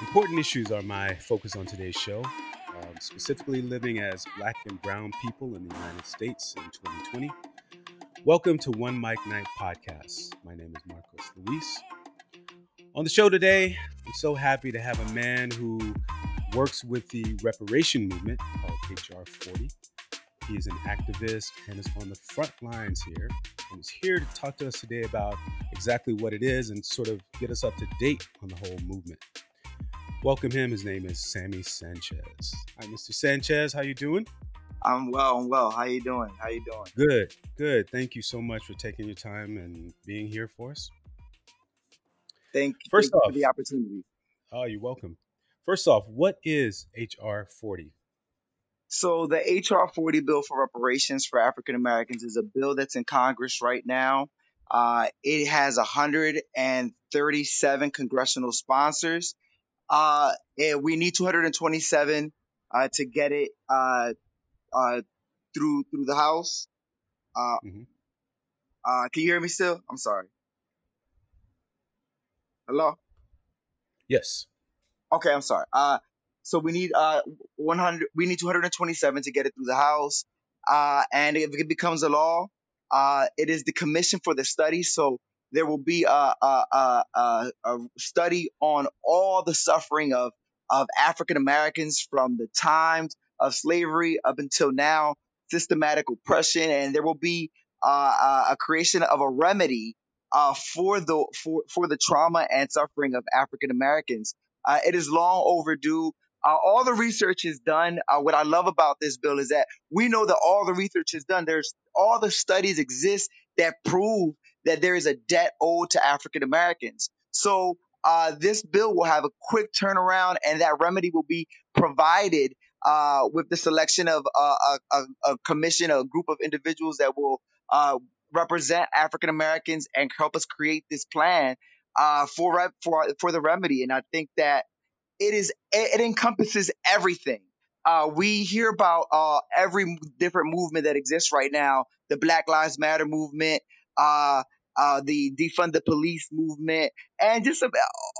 Important issues are my focus on today's show, um, specifically living as black and brown people in the United States in 2020. Welcome to One Mic Night Podcast. My name is Marcos Luis. On the show today, I'm so happy to have a man who works with the reparation movement called HR 40. He is an activist and is on the front lines here and is here to talk to us today about exactly what it is and sort of get us up to date on the whole movement. Welcome him. His name is Sammy Sanchez. Hi, Mr. Sanchez. How you doing? I'm well. I'm well. How you doing? How you doing? Good. Good. Thank you so much for taking your time and being here for us. Thank you First off, for the opportunity. Oh, you're welcome. First off, what is HR 40? So the HR 40 bill for reparations for African Americans is a bill that's in Congress right now. Uh, it has 137 congressional sponsors. Uh, we need 227 uh, to get it uh, uh, through through the House. Uh, mm-hmm. uh, can you hear me still? I'm sorry. Hello. Yes. Okay, I'm sorry. Uh, so we need uh 100. We need 227 to get it through the House. Uh, and if it becomes a law, uh, it is the Commission for the Study. So there will be a, a, a, a study on all the suffering of of African Americans from the times of slavery up until now, systematic oppression, and there will be uh, a creation of a remedy uh, for the for for the trauma and suffering of African Americans. Uh, it is long overdue. Uh, all the research is done. Uh, what I love about this bill is that we know that all the research is done. There's all the studies exist that prove that there is a debt owed to African Americans. So uh, this bill will have a quick turnaround, and that remedy will be provided uh, with the selection of uh, a, a, a, commission, a group of individuals that will uh, represent African Americans and help us create this plan uh, for for for the remedy. And I think that it is it, encompasses everything. Uh, we hear about every different movement that exists right now: the Black Lives Matter movement, uh, uh, the defund the police movement, and just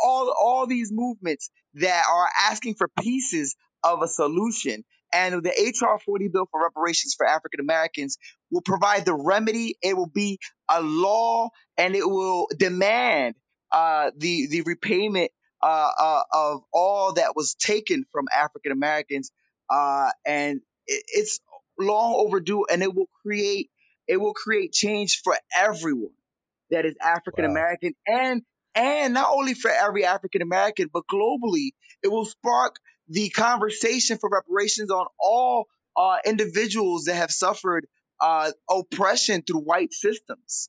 all all these movements that are asking for pieces of a solution. And the HR 40 bill for reparations for African Americans will provide the remedy. It will be a law, and it will demand uh, the the repayment uh, uh, of all that was taken from African Americans, uh, and it, it's long overdue, and it will create it will create change for everyone that is African American, wow. and and not only for every African American, but globally, it will spark the conversation for reparations on all uh, individuals that have suffered uh, oppression through white systems,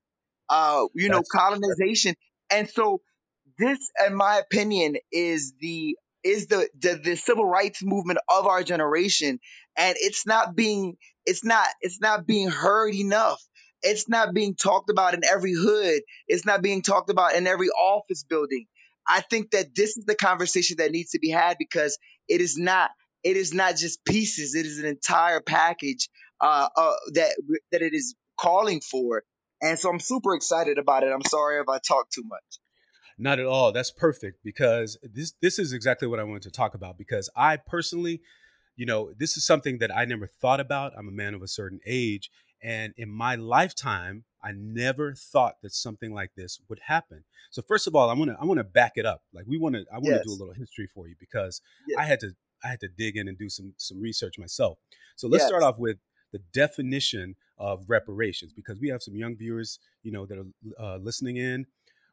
uh, you That's, know, colonization, and so this, in my opinion, is the is the, the the civil rights movement of our generation, and it's not being it's not it's not being heard enough. It's not being talked about in every hood. It's not being talked about in every office building. I think that this is the conversation that needs to be had because it is not it is not just pieces. It is an entire package uh, uh, that that it is calling for. And so I'm super excited about it. I'm sorry if I talk too much. Not at all. That's perfect because this this is exactly what I wanted to talk about because I personally, you know, this is something that I never thought about. I'm a man of a certain age and in my lifetime, I never thought that something like this would happen. So first of all, I want to I want to back it up. Like we want to I want to yes. do a little history for you because yes. I had to I had to dig in and do some some research myself. So let's yes. start off with the definition of reparations because we have some young viewers, you know, that are uh, listening in.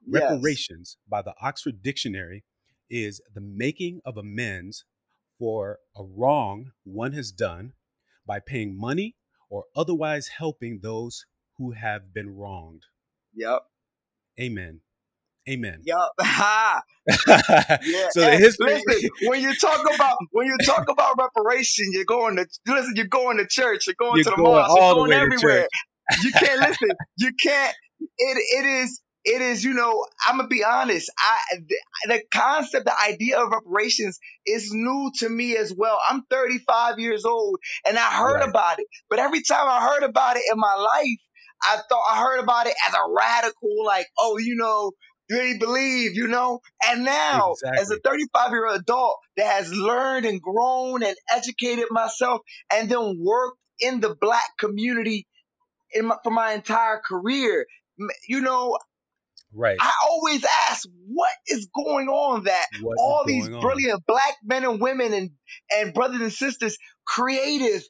Reparations by the Oxford Dictionary is the making of amends for a wrong one has done by paying money or otherwise helping those who have been wronged. Yep. Amen. Amen. Yep. Ha. yeah. so the history. Listen, when you talk about when you talk about reparation, you're going to listen. You're going to church. You're going you're to the going mosque. You're going everywhere. you can't listen. You can't. It it is it is, you know, I'm gonna be honest. I the, the, concept, the idea of reparations is new to me as well. I'm 35 years old, and I heard right. about it. But every time I heard about it in my life, I thought I heard about it as a radical, like, oh, you know, really believe, you know? And now, exactly. as a 35 year old adult that has learned and grown and educated myself and then worked in the black community in my, for my entire career, you know, Right. I always ask, what is going on that What all these going on? brilliant black men and women and, and brothers and sisters, creative,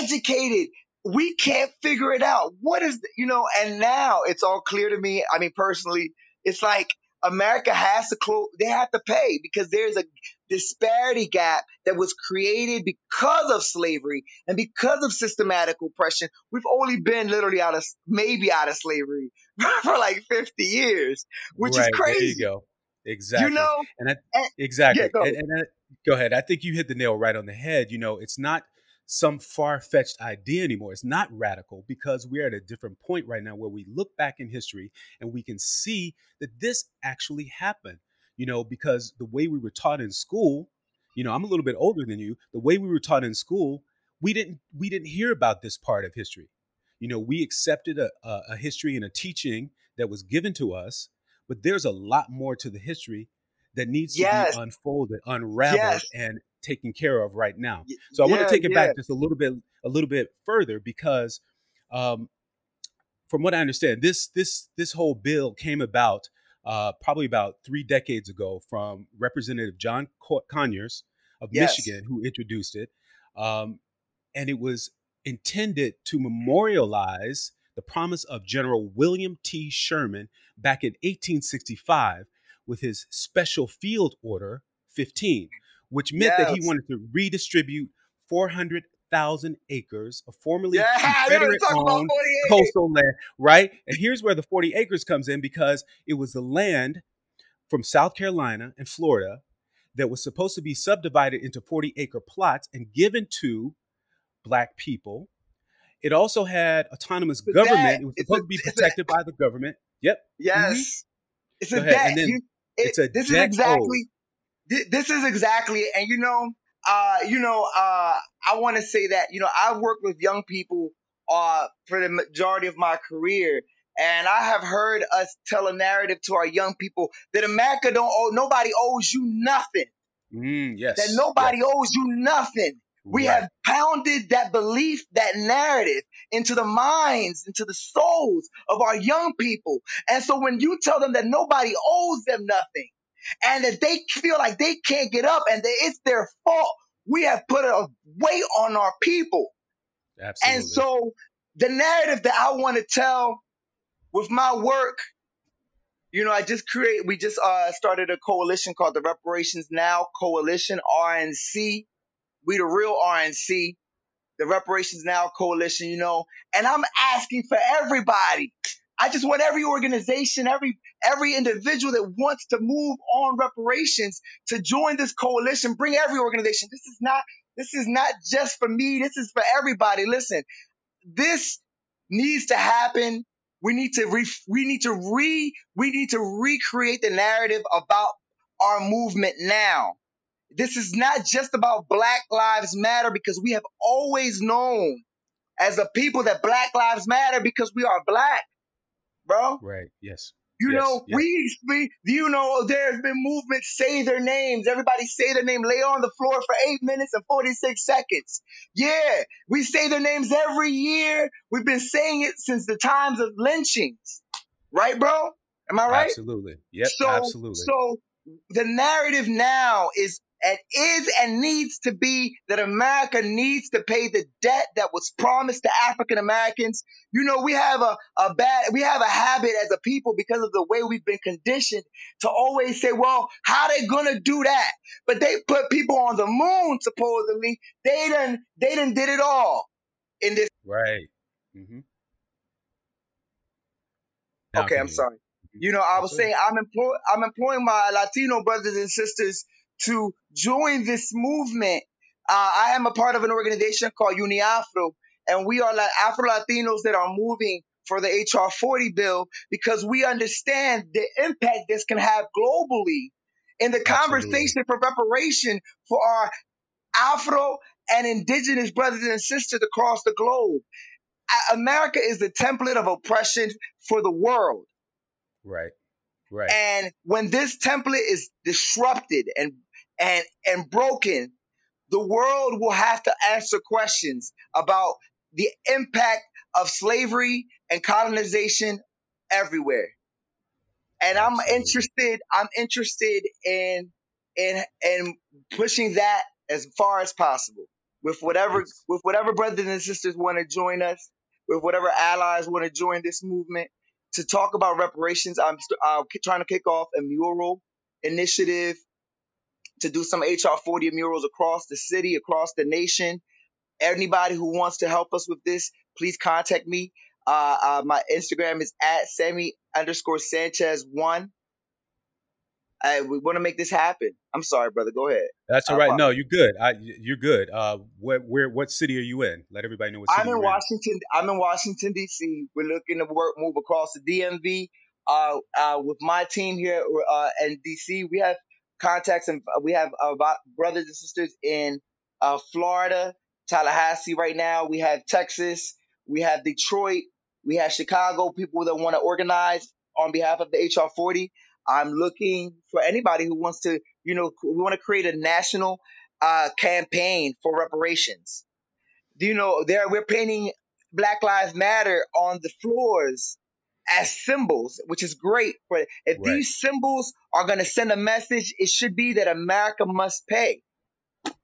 educated, we can't figure it out. What is, the, you know, and now it's all clear to me. I mean, personally, it's like America has to close, they have to pay because there's a disparity gap that was created because of slavery and because of systematic oppression. We've only been literally out of, maybe out of slavery for like 50 years, which right, is crazy. There you go. Exactly. You know, and I, eh, and, exactly. Yeah, go. And, and I, go ahead. I think you hit the nail right on the head. You know, it's not some far-fetched idea anymore. It's not radical because we're at a different point right now where we look back in history and we can see that this actually happened. You know, because the way we were taught in school, you know, I'm a little bit older than you. The way we were taught in school, we didn't we didn't hear about this part of history. You know, we accepted a, a, a history and a teaching that was given to us, but there's a lot more to the history that needs Yes. to be unfolded, unraveled, Yes. and taken care of right now. So I want to take it yeah. back just a little bit, a little bit further because, um, from what I understand, this this this whole bill came about uh, probably about three decades ago from Representative John Conyers of Yes. Michigan, who introduced it, um, and it was intended to memorialize the promise of General William T. Sherman back in 1865 with his Special Field Order 15, which meant that he wanted to redistribute 400,000 acres of formerly yeah, Confederate-owned coastal land, right? And here's where the 40 acres comes in because it was the land from South Carolina and Florida that was supposed to be subdivided into 40 acre plots and given to black people. It also had autonomous It's a government. debt. It was supposed a- to be it's a- protected by the government. Yep. Yes. It's Go a debt. and then it- it's a this is exactly thi- this is exactly and you know uh you know uh I want to say that you know I've worked with young people uh for the majority of my career and I have heard us tell a narrative to our young people that America don't owe nobody owes you nothing Mm, yes. that nobody yes. owes you nothing we Right. have pounded that belief, that narrative into the minds, into the souls of our young people. And so when you tell them that nobody owes them nothing and that they feel like they can't get up and that it's their fault, we have put a weight on our people. Absolutely. And so the narrative that I want to tell with my work, you know, I just create, we just uh, started a coalition called the Reparations Now Coalition, RNC. We the real RNC, the Reparations Now Coalition, you know, and I'm asking for everybody. I just want every organization, every every individual that wants to move on reparations to join this coalition. Bring every organization. This is not this is not just for me. This is for everybody. Listen, this needs to happen. We need to re, we need to re we need to recreate the narrative about our movement now. This is not just about Black Lives Matter because we have always known as a people that Black Lives Matter because we are black, bro. right. Yes. You Yes, know, yes. we, we, you know, there's been movements say their names. Everybody say their name, lay on the floor for eight minutes and 46 seconds. Yeah, we say their names every year. We've been saying it since the times of lynchings. Right, bro? Am I right? Absolutely. Yep. so, absolutely. So the narrative now is and is and needs to be that America needs to pay the debt that was promised to African Americans. You know, we have a, a bad we have a habit as a people because of the way we've been conditioned to always say, well, how they gonna do that? But they put people on the moon, supposedly. They done they done did it all in this right. Mm-hmm. Okay, I'm sorry. You know, I was saying I'm employ I'm employing my Latino brothers and sisters to join this movement. Uh, I am a part of an organization called UniAfro, and we are like Afro Latinos that are moving for the HR 40 bill because we understand the impact this can have globally in the Absolutely. conversation for reparation for our Afro and indigenous brothers and sisters across the globe. America is the template of oppression for the world. Right. Right. And when this template is disrupted and and and broken, the world will have to answer questions about the impact of slavery and colonization everywhere. And I'm interested, I'm interested in in in pushing that as far as possible. With whatever with whatever brothers and sisters want to join us, with whatever allies want to join this movement to talk about reparations. I'm st- uh, trying to kick off a mural initiative to do some HR 40 murals across the city, across the nation. Anybody who wants to help us with this, please contact me. Uh, uh, my Instagram is at Sammy underscore Sanchez one. I, we want to make this happen. I'm sorry, brother. Go ahead. That's all right. Uh, No, you're good. I, you're good. Uh, where, where, what city are you in? Let everybody know what city I'm in Washington. I'm in Washington D.C. We're looking to work move across the DMV. Uh, uh, with my team here uh, in D.C., we have contacts and we have bo- brothers and sisters in uh, Florida, Tallahassee. Right now, we have Texas, we have Detroit, we have Chicago. People that want to organize on behalf of the HR 40. I'm looking for anybody who wants to, you know, we want to create a national uh, campaign for reparations you know there we're painting black lives matter on the floors as symbols which is great but if Right. these symbols are going to send a message it should be that america must pay.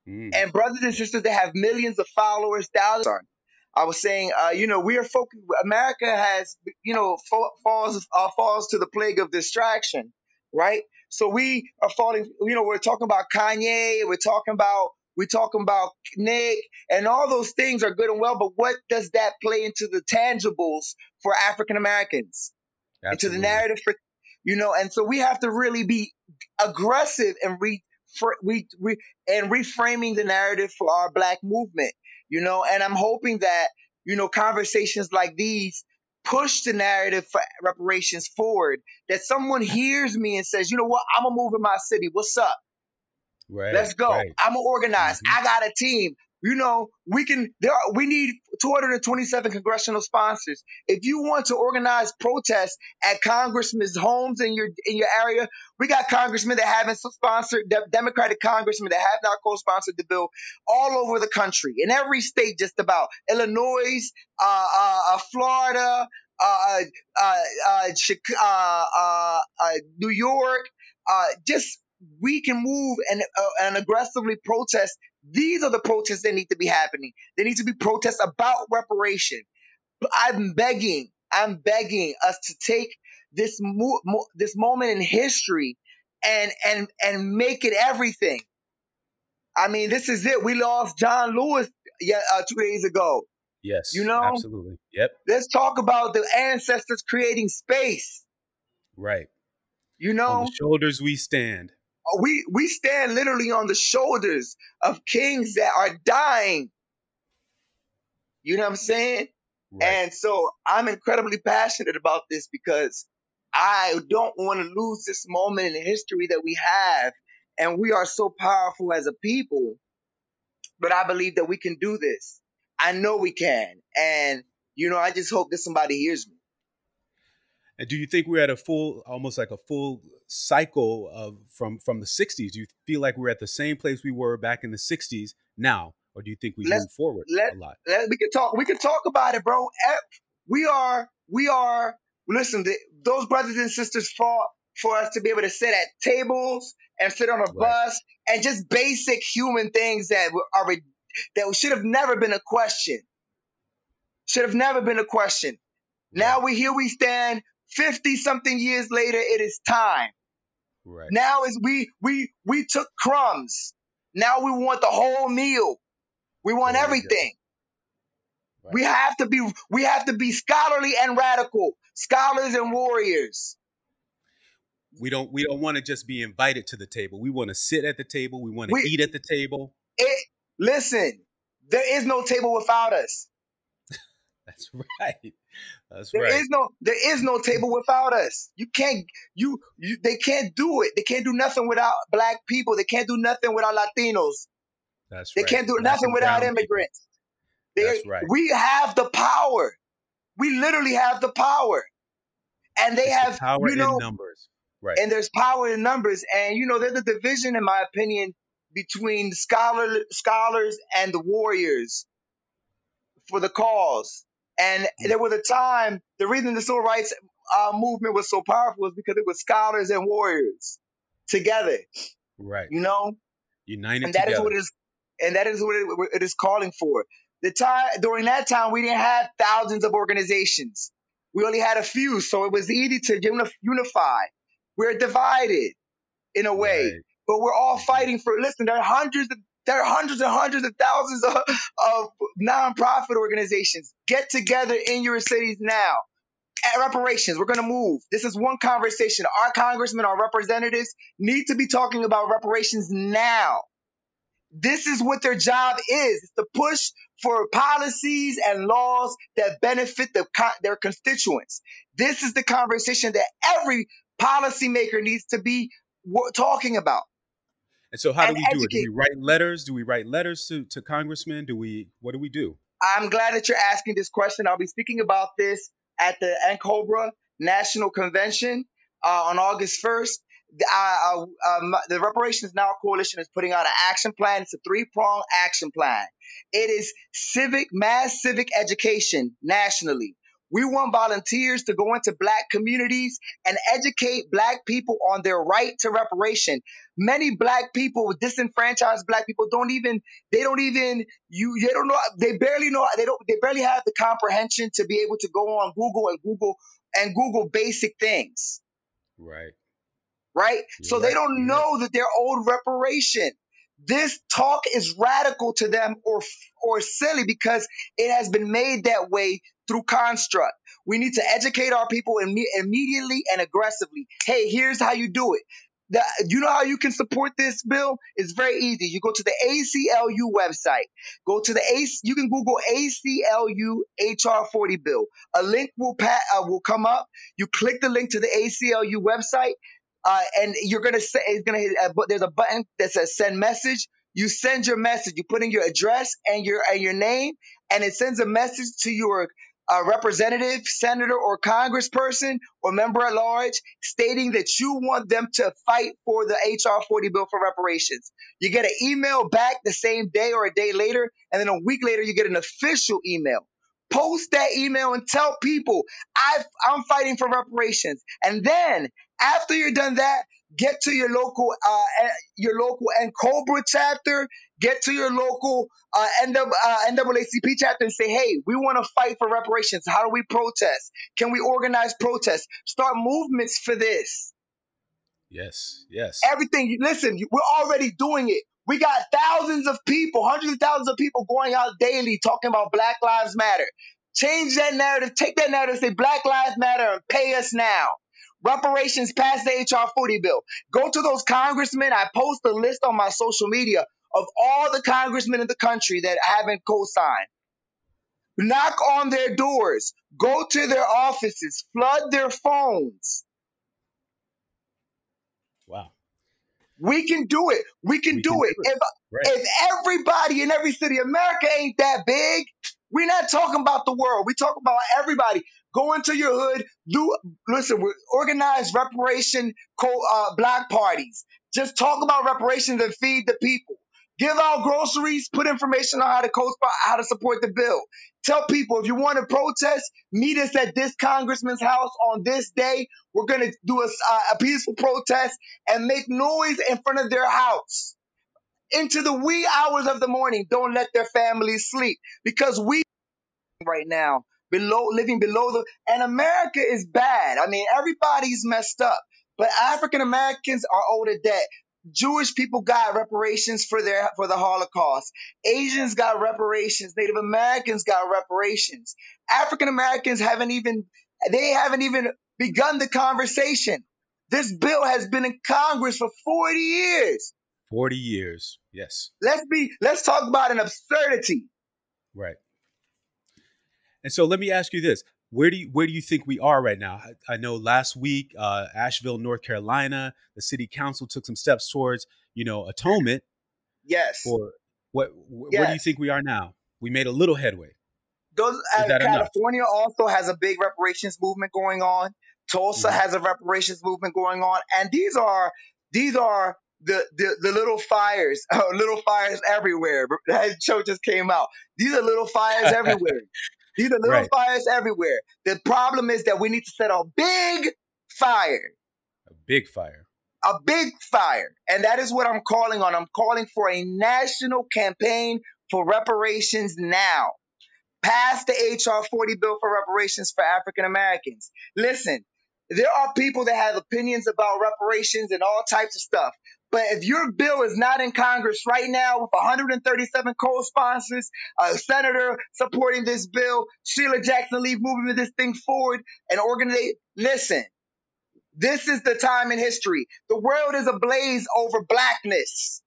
Mm, and brothers and sisters that have millions of followers thousands i was saying uh, you know we are focused america has you know fa- falls uh, falls to the plague of distraction right? So we are falling you know we're talking about kanye we're talking about we're talking about nick and all those things are good and well but what does that play into the tangibles for african americans into the narrative for you know and so we have to really be aggressive and re, for, we, we and reframing the narrative for our black movement you know and i'm hoping that you know conversations like these push the narrative for reparations forward. That someone hears me and says you know what? I'm gonna move in my city. What's up Right. Let's go. Right. I'm gonna organize. Mhm. I got a team. You know, we can. There, are, we need 227 congressional sponsors. If you want to organize protests at congressmen's homes in your in your area, we got congressmen that haven't sponsored, de- Democratic congressmen that have not co-sponsored the bill all over the country, in every state, just about Illinois, uh, uh, uh, Florida, uh, uh, uh, Chic- uh, uh, uh, New York, uh, just we can move and uh, and aggressively protest. These are the protests that need to be happening. They need to be protests about reparation. But I'm begging, I'm begging us to take this mo- mo- this moment in history and and and make it everything. I mean, this is it. We lost John Lewis yeah, uh, two days ago. Yes. You know? Absolutely. Yep. Let's talk about the ancestors creating space. Right. You know, On the shoulders we stand. We we stand literally on the shoulders of kings that are dying. You know what I'm saying? Right. And so I'm incredibly passionate about this because I don't want to lose this moment in history that we have. And we are so powerful as a people. But I believe that we can do this. I know we can. And, you know, I just hope that somebody hears me. And do you think we're at a full, almost like a full cycle of from from the '60s? Do you feel like we're at the same place we were back in the '60s now, or do you think we moved forward let- a lot? Let- we can talk. We can talk about it, bro. We are. We are. Listen, the, those brothers and sisters fought for us to be able to sit at tables and sit on a Right. bus and just basic human things that are that should have never been a question. Should have never been a question. Now we here we stand. Fifty something years later, it is time. Right. Now is we we we took crumbs. Now we want the whole meal. We want everything. Right. We have to be we have to be scholarly and radical, scholars and warriors. We don't we don't want to just be invited to the table. We want to sit at the table. We want to We- eat at the table. It, listen, there is no table without us. That's right. That's There is right. no there is no table without us. You can't you, you they can't do it. They can't do nothing without black people. They can't do nothing without Latinos. That's They right. can't do Black nothing without immigrants. They- That's right. We have the power. We literally have the power. And they It's the have power you know in numbers. Right. And there's power in numbers. And you know, there's a division, in my opinion, between scholar scholars and the warriors for the cause. And Mm. there was a time, the reason the civil rights uh, movement was so powerful was because it was scholars and warriors together, Right. you know? United and that is together. what it is and that is what it, what it is calling for the time during that time we didn't have thousands of organizations we only had a few so it was easy to unify we're divided in a way Right. but we're all fighting for listen there are hundreds of there are hundreds and hundreds of thousands of, of nonprofit organizations. Get together in your cities now. At reparations we're going to move. This is one conversation. Our congressmen our representatives need to be talking about reparations now. This is what their job is. It's to push for policies and laws that benefit the, their constituents. This is the conversation that every policymaker needs to be talking about And so, how do we do it? Do we write letters? Do we write letters to, to congressmen? Do we? What do we do? i'm glad that you're asking this question i'll be speaking about this at the NCOBRA National Convention uh, on August 1st. The, uh, um, the Reparations Now Coalition is putting out an action plan. It's a three prong action plan. It is civic, mass civic education nationally. We want volunteers to go into black communities and educate black people on their right to reparation. Many black people, disenfranchised black people, don't even they don't even you they don't know they barely know they don't they barely have the comprehension to be able to go on Google and Google and Google basic things Right. right? You're so they don't know that they're owed reparation. This talk is radical to them or or silly because it has been made that way through construct. We need to educate our people imme- immediately and aggressively. Hey, here's how you do it. The, you know how you can support this bill? It's very easy. You go to the ACLU website. Go to the AC. You can Google ACLU HR 40 bill. A link will pa- uh, will come up. You click the link to the ACLU website uh, and you're gonna say it's gonna hit. Uh, but there's a button that says send message. You send your message. You put in your address and your and your name, and it sends a message to your uh, representative, senator, or congressperson or member at large, stating that you want them to fight for the HR 40 bill for reparations. You get an email back the same day or a day later, and then a week later you get an official email. Post that email and tell people i I'm fighting for reparations, and then after you're done that, get to your local uh, eh, your local NCOBRA chapter, get to your local uh, NW, uh, NAACP chapter and say, hey, we want to fight for reparations. How do we protest? Can we organize protests? Start movements for this. Yes. Yes. Everything, listen, we're already doing it. We got thousands of people, hundreds of thousands of people going out daily talking about Black Lives Matter. Change that narrative, take that narrative, say Black Lives Matter and pay us now. Reparations pass the HR 40 bill. Go to those congressmen. I post a list on my social media of all the congressmen in the country that haven't co-signed. Knock on their doors. Go to their offices. Flood their phones. wow. We can do it. We can We do can it. do it. If Right. if everybody in every city, America ain't that big. We're not talking about the world. We talk about everybody. Go into your hood. Do listen. Organize reparation co- uh, parties. Just talk about reparations and feed the people. Give out groceries. Put information on how to co how to support the bill. Tell people if you want to protest, meet us at this congressman's house on this day. We're gonna do a, uh, a peaceful protest and make noise in front of their house into the wee hours of the morning. Don't let their families sleep because we right now below living below the and America is bad. I mean, everybody's messed up, but African Americans are owed a debt. Jewish people got reparations for their for the Holocaust. Asians got reparations. Native Americans got reparations. African Americans haven't even they haven't even begun the conversation. This bill has been in Congress for 40 years. 40 years. Yes. Let's be let's talk about an absurdity. Right. And so let me ask you this. Where do you where do you think we are right now? I, I know last week, uh, Asheville, North Carolina, the city council took some steps towards, you know, atonement Yes. for what wh- where do you think we are now? We made a little headway. Those uh, that enough? California also has a big reparations movement going on. Tulsa Mhm. has a reparations movement going on, and these are these are the the, the little fires, uh, little fires everywhere. That show just came out. These are little fires everywhere. These are little Right. fires everywhere. The problem is that we need to set a big fire A big fire. a big fire. And that is what I'm calling on. I'm calling for a national campaign for reparations now. Pass the HR 40 bill for reparations for African Americans. Listen, there are people that have opinions about reparations and all types of stuff. But if your bill is not in Congress right now with 137 co-sponsors, a senator supporting this bill, Sheila Jackson Lee moving this thing forward, and organize, listen, this is the time in history. The world is ablaze over blackness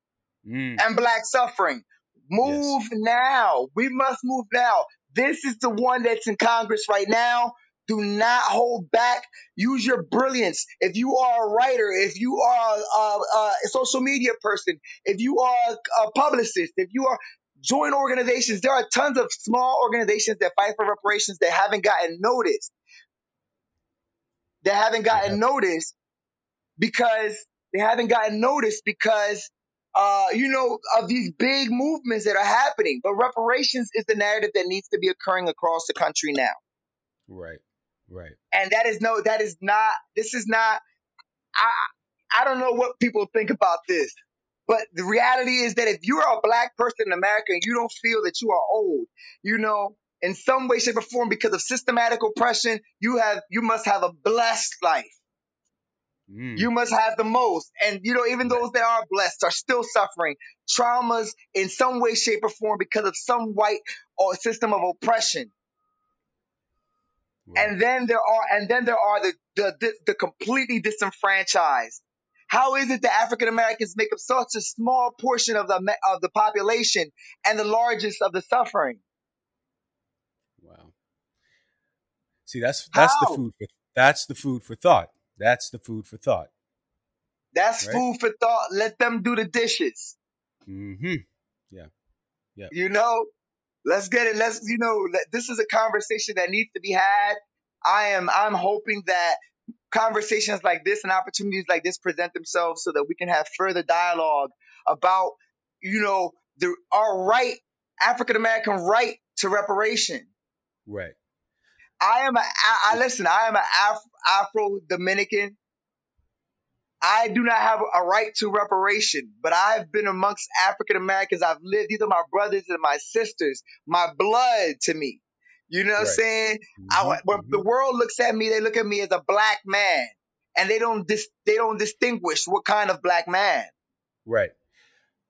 Mm. and black suffering. Move now. We must move now. This is the one that's in Congress right now. Do not hold back. Use your brilliance. If you are a writer, if you are a, a, a social media person, if you are a publicist, if you are join organizations, there are tons of small organizations that fight for reparations that haven't gotten noticed. That haven't gotten Yeah. noticed because they haven't gotten noticed because uh, you know, of these big movements that are happening. But reparations is the narrative that needs to be occurring across the country now. Right. Right. And that is no, that is not, this is not, I, I don't know what people think about this. But the reality is that if you're a black person in America and you don't feel that you are old, you know, in some way, shape, or form, because of systematic oppression, you have, you must have a blessed life. Mm. You must have the most. And you know, even those that are blessed are still suffering traumas in some way, shape, or form because of some white or system of oppression. Right. And then there are, and then there are the the the, the completely disenfranchised. How is it that African Americans make up such a small portion of the of the population and the largest of the suffering? Wow. See, that's that's the food for that's the food for thought. That's the food for thought. That's Right. food for thought. Let them do the dishes. Mm-hmm. Yeah. Yeah. You know, let's get it. Let's, you know, let- this is a conversation that needs to be had. I am, I'm hoping that conversations like this and opportunities like this present themselves so that we can have further dialogue about, you know, the, our right, African American right to reparation. Right. I am a, I, I listen, I am an Af, Afro Dominican. I do not have a right to reparation, but I've been amongst African Americans. I've lived. These are my brothers and my sisters, my blood to me. You know what I'm saying? I, Mhm, when the mhm. world looks at me, they look at me as a black man, and they don't dis, they don't distinguish what kind of black man. Right.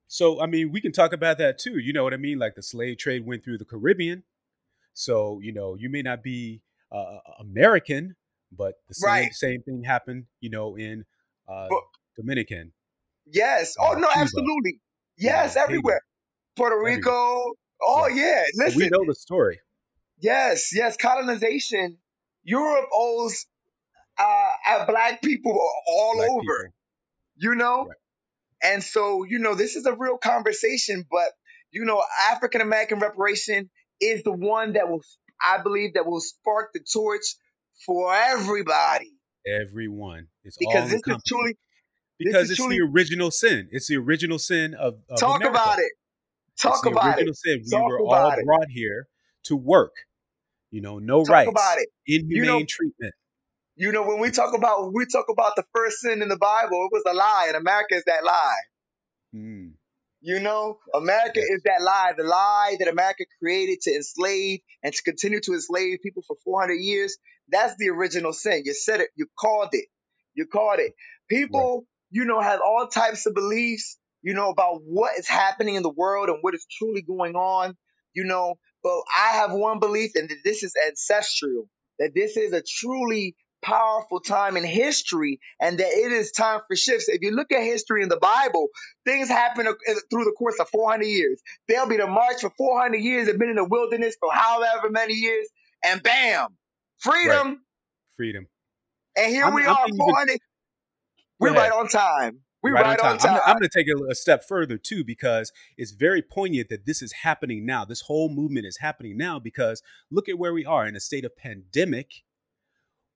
So, I mean, we can talk about that too. You know what I mean? Like the slave trade went through the Caribbean. So, you know, you may not be uh, American, but the same Right. same thing happened, you know, in uh, But- Dominican. Yes. Oh Uh, no, Cuba. absolutely. Yes, know, everywhere. Puerto Everywhere. Rico. Oh yeah. So Listen. we know the story. Yes, yes, colonization. Europe owes uh, uh, black people all Black over, people. you know? Right. And so, you know, this is a real conversation, but, you know, African American reparation is the one that will, I believe, that will spark the torch for everybody. Everyone. It's Because all this is truly, because it's truly- the original sin. It's the original sin of, of talk America. about it. It's Talk the about it. original sin. We Talk were all it. brought here to work. You know, no Talk rights, about it. inhumane know- treatment. You know, when we talk about, when we talk about the first sin in the Bible, it was a lie, and America is that lie. Mm. You know, America yes. is that lie, the lie that America created to enslave and to continue to enslave people for 400 years. That's the original sin. You said it, you called it. You called it. People, you know, have all types of beliefs, you know, about what is happening in the world and what is truly going on, you know. But I have one belief, and that this is ancestral, that this is a truly powerful time in history and that it is time for shifts. If you look at history in the Bible, things happen uh, through the course of 400 years. They'll be to march for 400 years and been in the wilderness for however many years, and bam, freedom. Freedom. And here I'm- we I'm are, thinking- 400. We're right on time. We're Right right, on on time. time. I'm, I'm going to take it a step further too, because it's very poignant that this is happening now. This whole movement is happening now because look at where we are in a state of pandemic.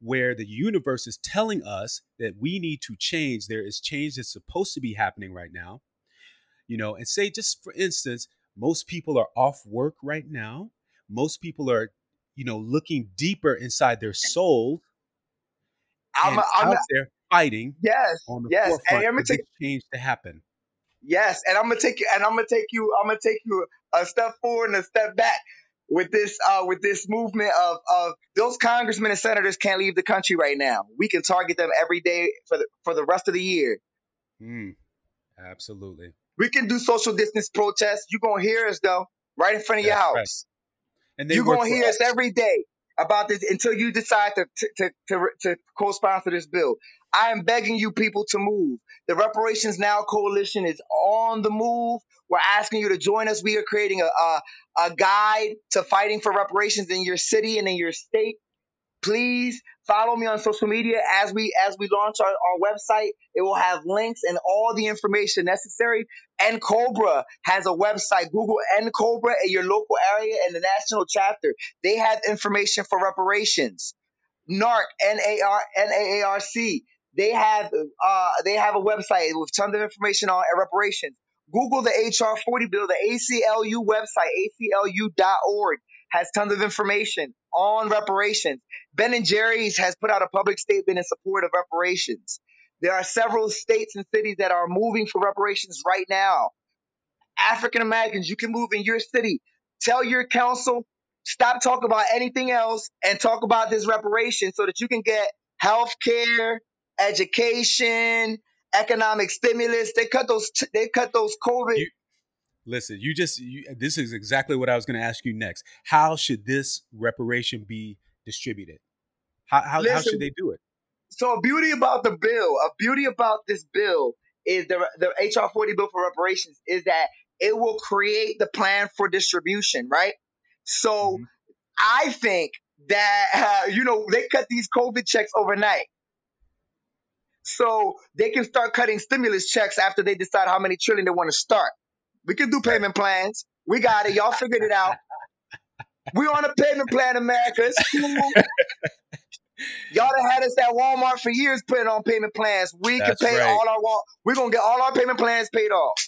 where the universe is telling us that we need to change. There is change that's supposed to be happening right now. You know, and say just for instance, most people are off work right now. Most people are, you know, looking deeper inside their soul I'm, and I'm out there fighting yes, on the yes. And I'm gonna take change to happen. yes, and I'm gonna take you, and I'm gonna take you, I'm gonna take you a step forward and a step back with this, uh, with this movement of of those congressmen and senators can't leave the country right now. We can target them every day for the for the rest of the year. Mm, absolutely. We can do social distance protests. You're gonna hear us though, right in front of your That's right. house. And they You're gonna hear us every day about this until you decide to to, to, to, to co-sponsor this bill. I am begging you people to move. The Reparations Now Coalition is on the move. We're asking you to join us. We are creating a, a, a guide to fighting for reparations in your city and in your state. Please follow me on social media as we as we launch our, our website. It will have links and all the information necessary. NCOBRA has a website. Google NCOBRA in your local area and the national chapter. They have information for reparations. NARC, N A R N A A R C. They have uh they have a website with tons of information on reparations. Google the HR 40 bill, the ACLU website, aclu.org has tons of information on reparations. Ben and Jerry's has put out a public statement in support of reparations. There are several states and cities that are moving for reparations right now. African Americans, you can move in your city. Tell your council, stop talking about anything else and talk about this reparation so that you can get health care, education, economic stimulus. They cut those they cut those COVID You- Listen, you just you, this is exactly what I was going to ask you next. How should this reparation be distributed? How how, how should they do it? so a beauty about the bill, a beauty about this bill is the the HR 40 bill for reparations is that it will create the plan for distribution, right? So Mhm. I think that uh, you know they cut these COVID checks overnight, so they can start cutting stimulus checks after they decide how many trillion they want to start. We can do payment plans. We got it. Y'all figured it out. We on a payment plan, America. It's cool. Y'all done had us at Walmart for years putting on payment plans. We That's can pay right. all our we're gonna get all our payment plans paid off.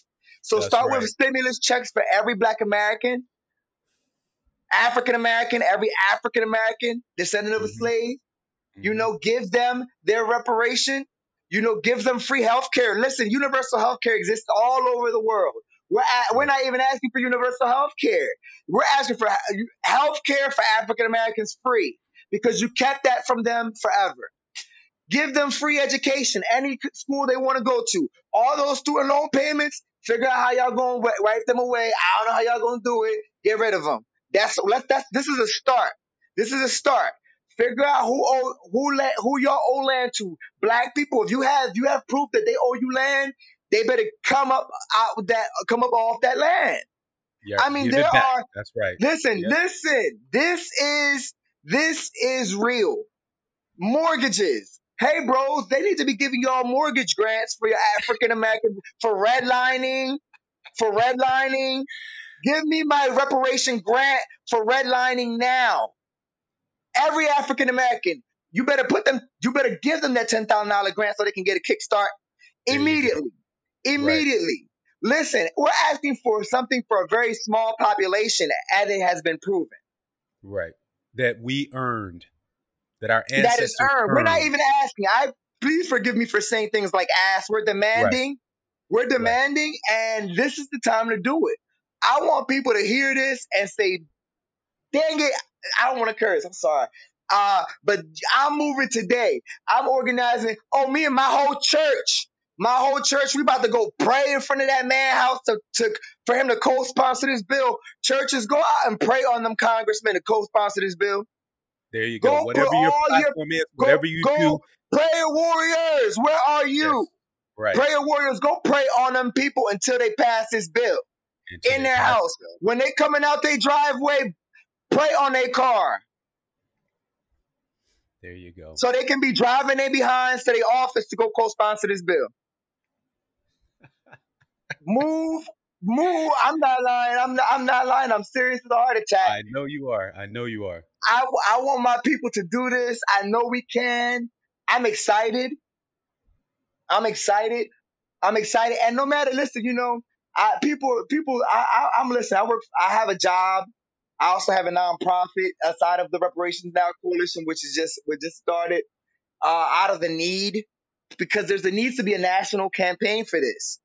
So That's start right. with stimulus checks for every black American, African American, every African American, descendant of a Mhm. slave. You Mhm. know, give them their reparation. You know, give them free health care. Listen, universal health care exists all over the world. We're, at, we're not even asking for universal health care. We're asking for health care for African Americans free because you kept that from them forever. Give them free education, any school they want to go to. All those student loan payments, figure out how y'all going to wipe them away. I don't know how y'all going to do it. Get rid of them. That's let that's this is a start. This is a start. Figure out who owe, who land, who y'all owe land to. Black people, if you have you have proof that they owe you land, they better come up out that come up off that land. Yeah, I mean, there back. are That's right. Listen, Yep. listen. This is this is real. Mortgages. Hey, bros, they need to be giving y'all mortgage grants for your African American for redlining, for redlining. Give me my reparation grant for redlining now. Every African American, you better put them. You better give them that ten thousand dollar grant so they can get a kickstart immediately. Immediately. Immediately. Listen, we're asking for something for a very small population, as it has been proven. Right. That we earned. That our that ancestors is earned. We're not even asking. I please forgive me for saying things like ass. We're demanding. We're demanding, and this is the time to do it. I want people to hear this and say, dang it, I don't want to curse. I'm sorry. Uh, but I'm moving today. I'm organizing. Oh, me and my whole church. My whole church, we about to go pray in front of that man house to, to for him to co-sponsor this bill. Churches, go out and pray on them congressmen to co-sponsor this bill. There you go. Go Whatever your all your- platform is, Go, whatever you go, do, prayer warriors, where are you? right. Prayer warriors, go pray on them people until they pass this bill. until in their house. bill. When they coming out their driveway, pray on their car There you go. so they can be driving their behinds to their office to go co-sponsor this bill. Move, move. I'm not lying. I'm not. I'm not lying. I'm serious as a heart attack. I know you are. I know you are. I, I want my people to do this. I know we can. I'm excited. I'm excited. I'm excited. And no matter, listen, you know, I, people, people, I, I, I'm listening. I work, I have a job. I also have a nonprofit outside of the Reparations Now Coalition, which is just, we just started, uh, out of the need because there's a needs to be a national campaign for this.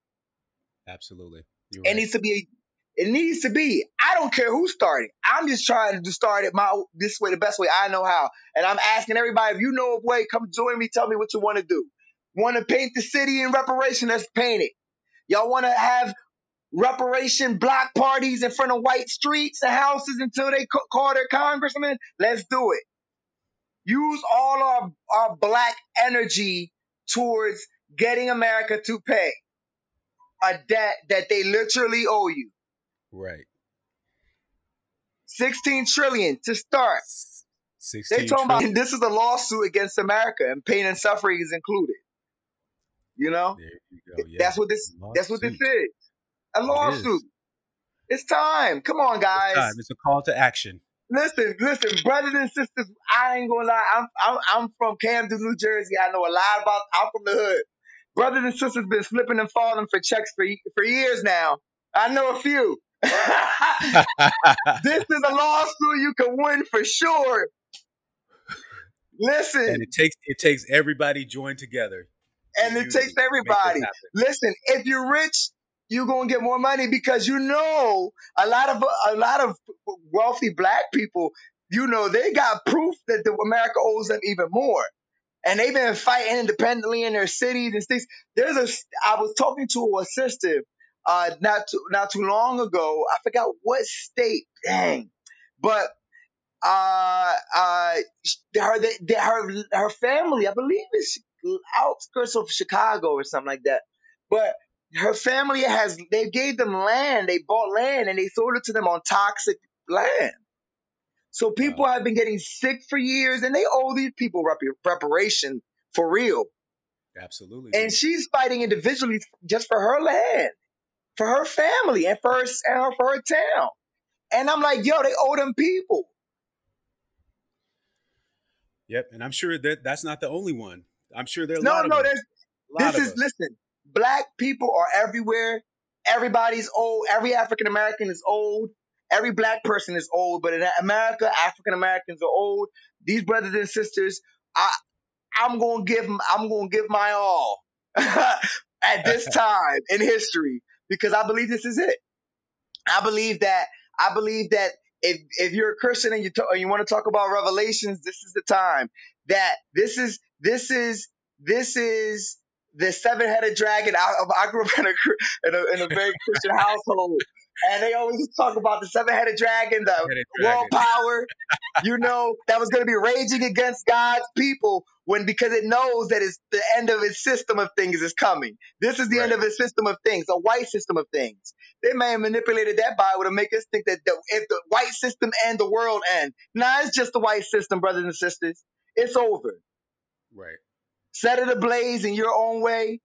Absolutely. It needs to be it needs to be. I don't care who started. I'm just trying to start it my this way, the best way I know how. And I'm asking everybody, if you know a way, come join me. Tell me what you want to do. Want to paint the city in reparation? Let's paint it. Y'all want to have reparation block parties in front of white streets and houses until they call their congressman? Let's do it. Use all our, our black energy towards getting America to pay a debt that they literally owe you. Right. 16 trillion to start. 16 they talking trillion. about this is a lawsuit against America and pain and suffering is included. You know? You yeah. That's what this lawsuit. that's what this is. A lawsuit. It it's time. Come on, guys. It's, it's, a call to action. Listen, listen, brothers and sisters, I ain't gonna lie. I'm I'm, I'm from Camden, New Jersey. I know a lot about I'm from the hood. Brothers and sisters been slipping and falling for checks for for years now. I know a few. this is a lawsuit you can win for sure. Listen, and it takes it takes everybody join together, and it takes everybody. Listen, if you're rich, you're gonna get more money because you know a lot of a lot of wealthy black people. You know they got proof that the America owes them even more and they've been fighting independently in their cities and states. There's a I was talking to a sister uh, not too not too long ago. I forgot what state. Dang, but uh, uh, her the, her her family, I believe, is outskirts of Chicago or something like that. But her family has they gave them land, they bought land, and they sold it to them on toxic land. So people have been getting sick for years, and they owe these people rep- reparation for real. Absolutely. And she's fighting individually just for her land for her family and for her, and for her town. And I'm like, yo, they owe them people. Yep, and I'm sure that that's not the only one. I'm sure there's no, no. There's this is us. listen. Black people are everywhere. Everybody's old. Every African American is old. Every black person is old. But in America, African Americans are old. These brothers and sisters, I, I'm gonna give. I'm gonna give my all at this time in history because I believe this is it. I believe that I believe that if if you're a Christian and you talk, you want to talk about revelations, this is the time. That this is this is this is the seven headed dragon. I, I, grew up in a, in a in a very Christian household, and they always talk about the seven headed dragon, the world power. you know that was going to be raging against God's people when because it knows that it's the end of its system of things is coming. This is the right. end of its system of things, a white system of things. They may have manipulated that Bible to make us think that the, if the white system and the world end, nah, it's just the white system, brothers and sisters. It's over. Right. Set it ablaze in your own way.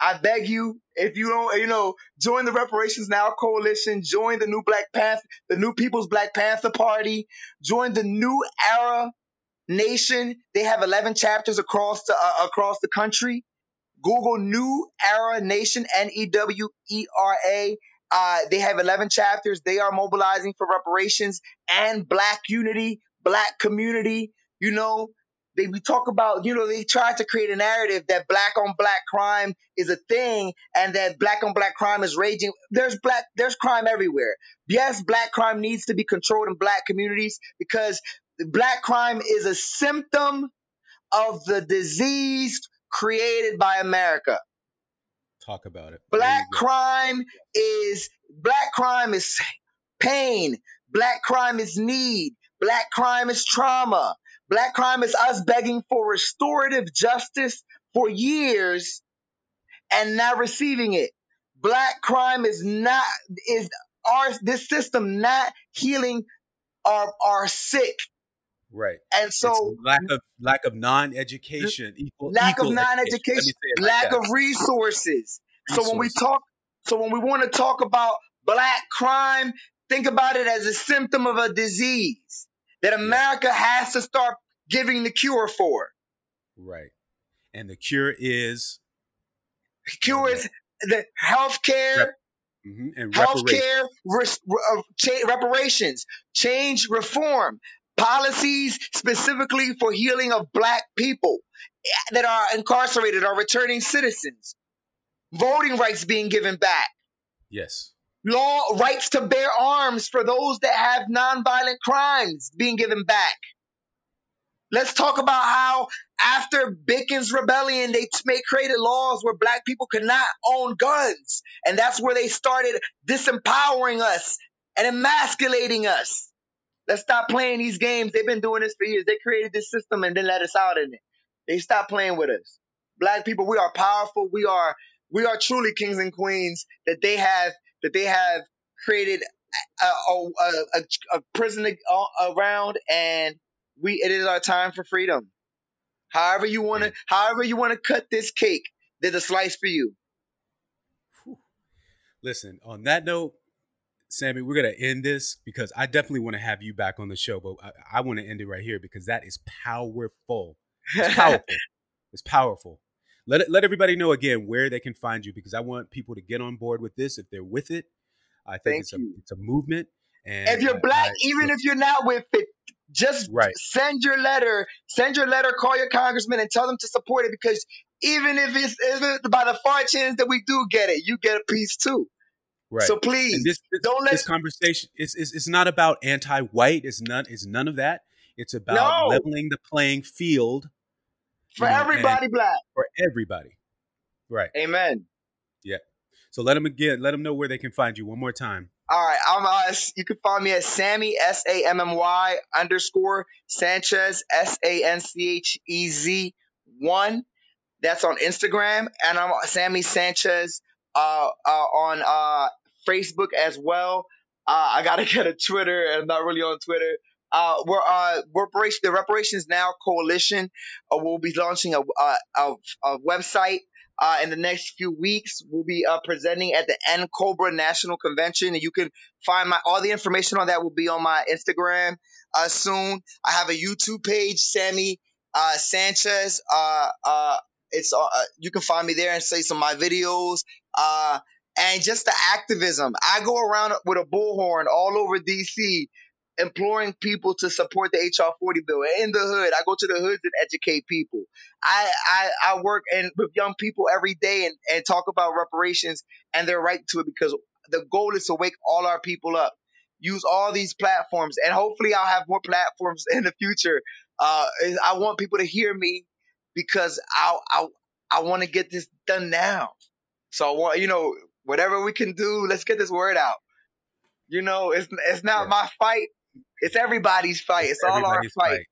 I beg you, if you don't, you know, join the Reparations Now Coalition, join the new Black Panther, the new People's Black Panther Party, join the New Era Nation. They have 11 chapters across the, uh, across the country. Google New Era Nation, N E W E R A. Uh, they have 11 chapters. They are mobilizing for reparations and black unity, black community. You know, they we talk about, you know, they try to create a narrative that black on black crime is a thing and that black on black crime is raging. There's black, there's crime everywhere. Yes, black crime needs to be controlled in black communities because black crime is a symptom of the disease created by America. Talk about it. Black crime is black crime is pain. Black crime is need. Black crime is trauma. Black crime is us begging for restorative justice for years and not receiving it. Black crime is not is our this system not healing our our sick Right. And so it's lack of lack of non-education, equal lack equal of non-education, lack like of resources. resources. So when we talk, so when we want to talk about black crime, think about it as a symptom of a disease. That America has to start giving the cure for. Right. And the cure is cure is the health care, mm-hmm. and healthcare res- uh, cha- reparations, change reform, policies specifically for healing of black people that are incarcerated or returning citizens, voting rights being given back. Yes. Law rights to bear arms for those that have nonviolent crimes being given back. Let's talk about how after Bacon's Rebellion, they made created laws where black people could not own guns. And that's where they started disempowering us and emasculating us. Let's stop playing these games. They've been doing this for years. They created this system and then let us out in it. They stopped playing with us. Black people, we are powerful. We are we are truly kings and queens that they have that they have created a, a, a, a prison around and we it is our time for freedom. However you want to, however you want to cut this cake, there's a slice for you. Listen, on that note, Sammy, we're gonna end this because I definitely want to have you back on the show, but I, I want to end it right here because that is powerful. It's powerful. it's powerful. Let let everybody know again where they can find you because I want people to get on board with this if they're with it. I think Thank it's you. a it's a movement. And if you're black, I, even if you're not with it, just right. send your letter, send your letter, call your congressman, and tell them to support it because even if it's, if it's by the far chance that we do get it, you get a piece too. Right. So please this, this, don't let this conversation. It's, it's, it's not about anti-white. It's none. It's none of that. It's about no. leveling the playing field for know, everybody black. For everybody. Right. Amen. Yeah. So let them again. Let them know where they can find you one more time. All right, I'm uh, you can find me at Sammy S A M M Y underscore Sanchez S A N C H E Z one. That's on Instagram, and I'm Sammy Sanchez uh, uh, on uh, Facebook as well. Uh, I gotta get a Twitter, and I'm not really on Twitter. Uh, we're uh, reparation, the Reparations Now Coalition uh, will be launching a, a, a, a website uh, in the next few weeks. We'll be uh, presenting at the NCOBRA National Convention, and you can find my all the information on that will be on my Instagram uh, soon. I have a YouTube page, Sammy uh, Sanchez. Uh, it's you can find me there and see some of my videos. and just the activism. I go around with a bullhorn all over DC imploring people to support the HR 40 bill. In the hood, I go to the hoods and educate people. I, I, I work and with young people every day and, and talk about reparations and their right to it because the goal is to wake all our people up. Use all these platforms and hopefully I'll have more platforms in the future. Uh, I want people to hear me because I, I, I want to get this done now. So I want, you know, whatever we can do, let's get this word out. You know, it's it's not yeah. my fight. It's everybody's fight. It's, it's all our fight. fight.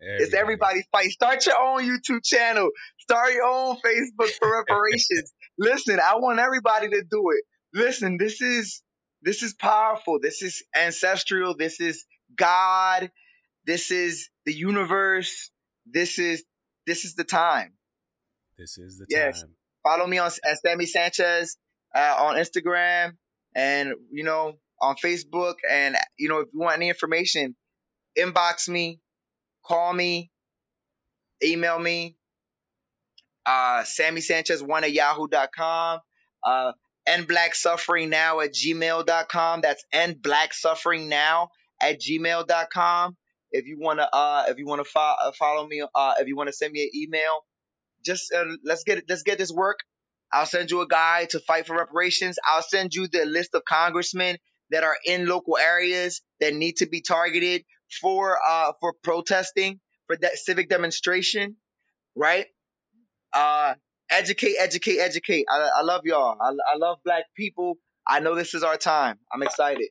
Everybody. It's everybody's fight. Start your own YouTube channel. Start your own Facebook for reparations. Listen, I want everybody to do it. Listen, this is this is powerful. This is ancestral. This is God. This is the universe. This is this is the time. This is the yes. time. Follow me on at Sammy Sanchez uh, on Instagram, and you know on Facebook. And, you know, if you want any information, inbox me, call me, email me, uh, Sammy Sanchez1 at yahoo.com, uh, and black suffering now at gmail.com. That's and black suffering now at gmail.com. If you want to, uh, if you want to fo- uh, follow me, uh, if you want to send me an email, just uh, let's get let's get this work. I'll send you a guy to fight for reparations. I'll send you the list of congressmen that are in local areas that need to be targeted for uh for protesting for that civic demonstration, right? Uh, educate, educate, educate. I, I love y'all. I, I love black people. I know this is our time. I'm excited.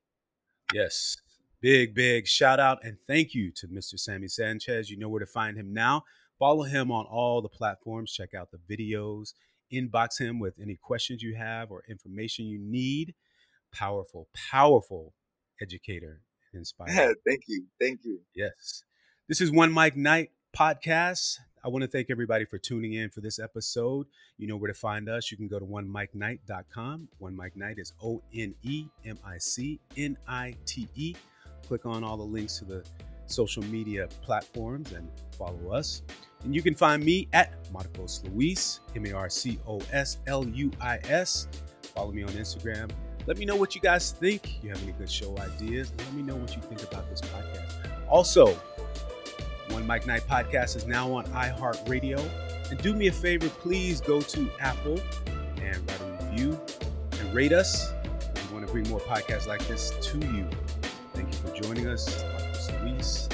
Yes. Big, big shout out and thank you to Mr. Sammy Sanchez. You know where to find him now. Follow him on all the platforms. Check out the videos. Inbox him with any questions you have or information you need powerful, powerful educator and inspirer. thank you. Thank you. Yes. This is One Mic Nite podcast. I want to thank everybody for tuning in for this episode. You know where to find us. You can go to onemicnight.com. One Mic Nite is O N E M I C N I T E. Click on all the links to the social media platforms and follow us. And you can find me at Marcos Luis, M A R C O S L U I S. Follow me on Instagram. Let me know what you guys think. You have any good show ideas? Let me know what you think about this podcast. Also, One Mic Nite Podcast is now on iHeartRadio. And do me a favor, please go to Apple and write a review and rate us. We want to bring more podcasts like this to you. Thank you for joining us. Luis.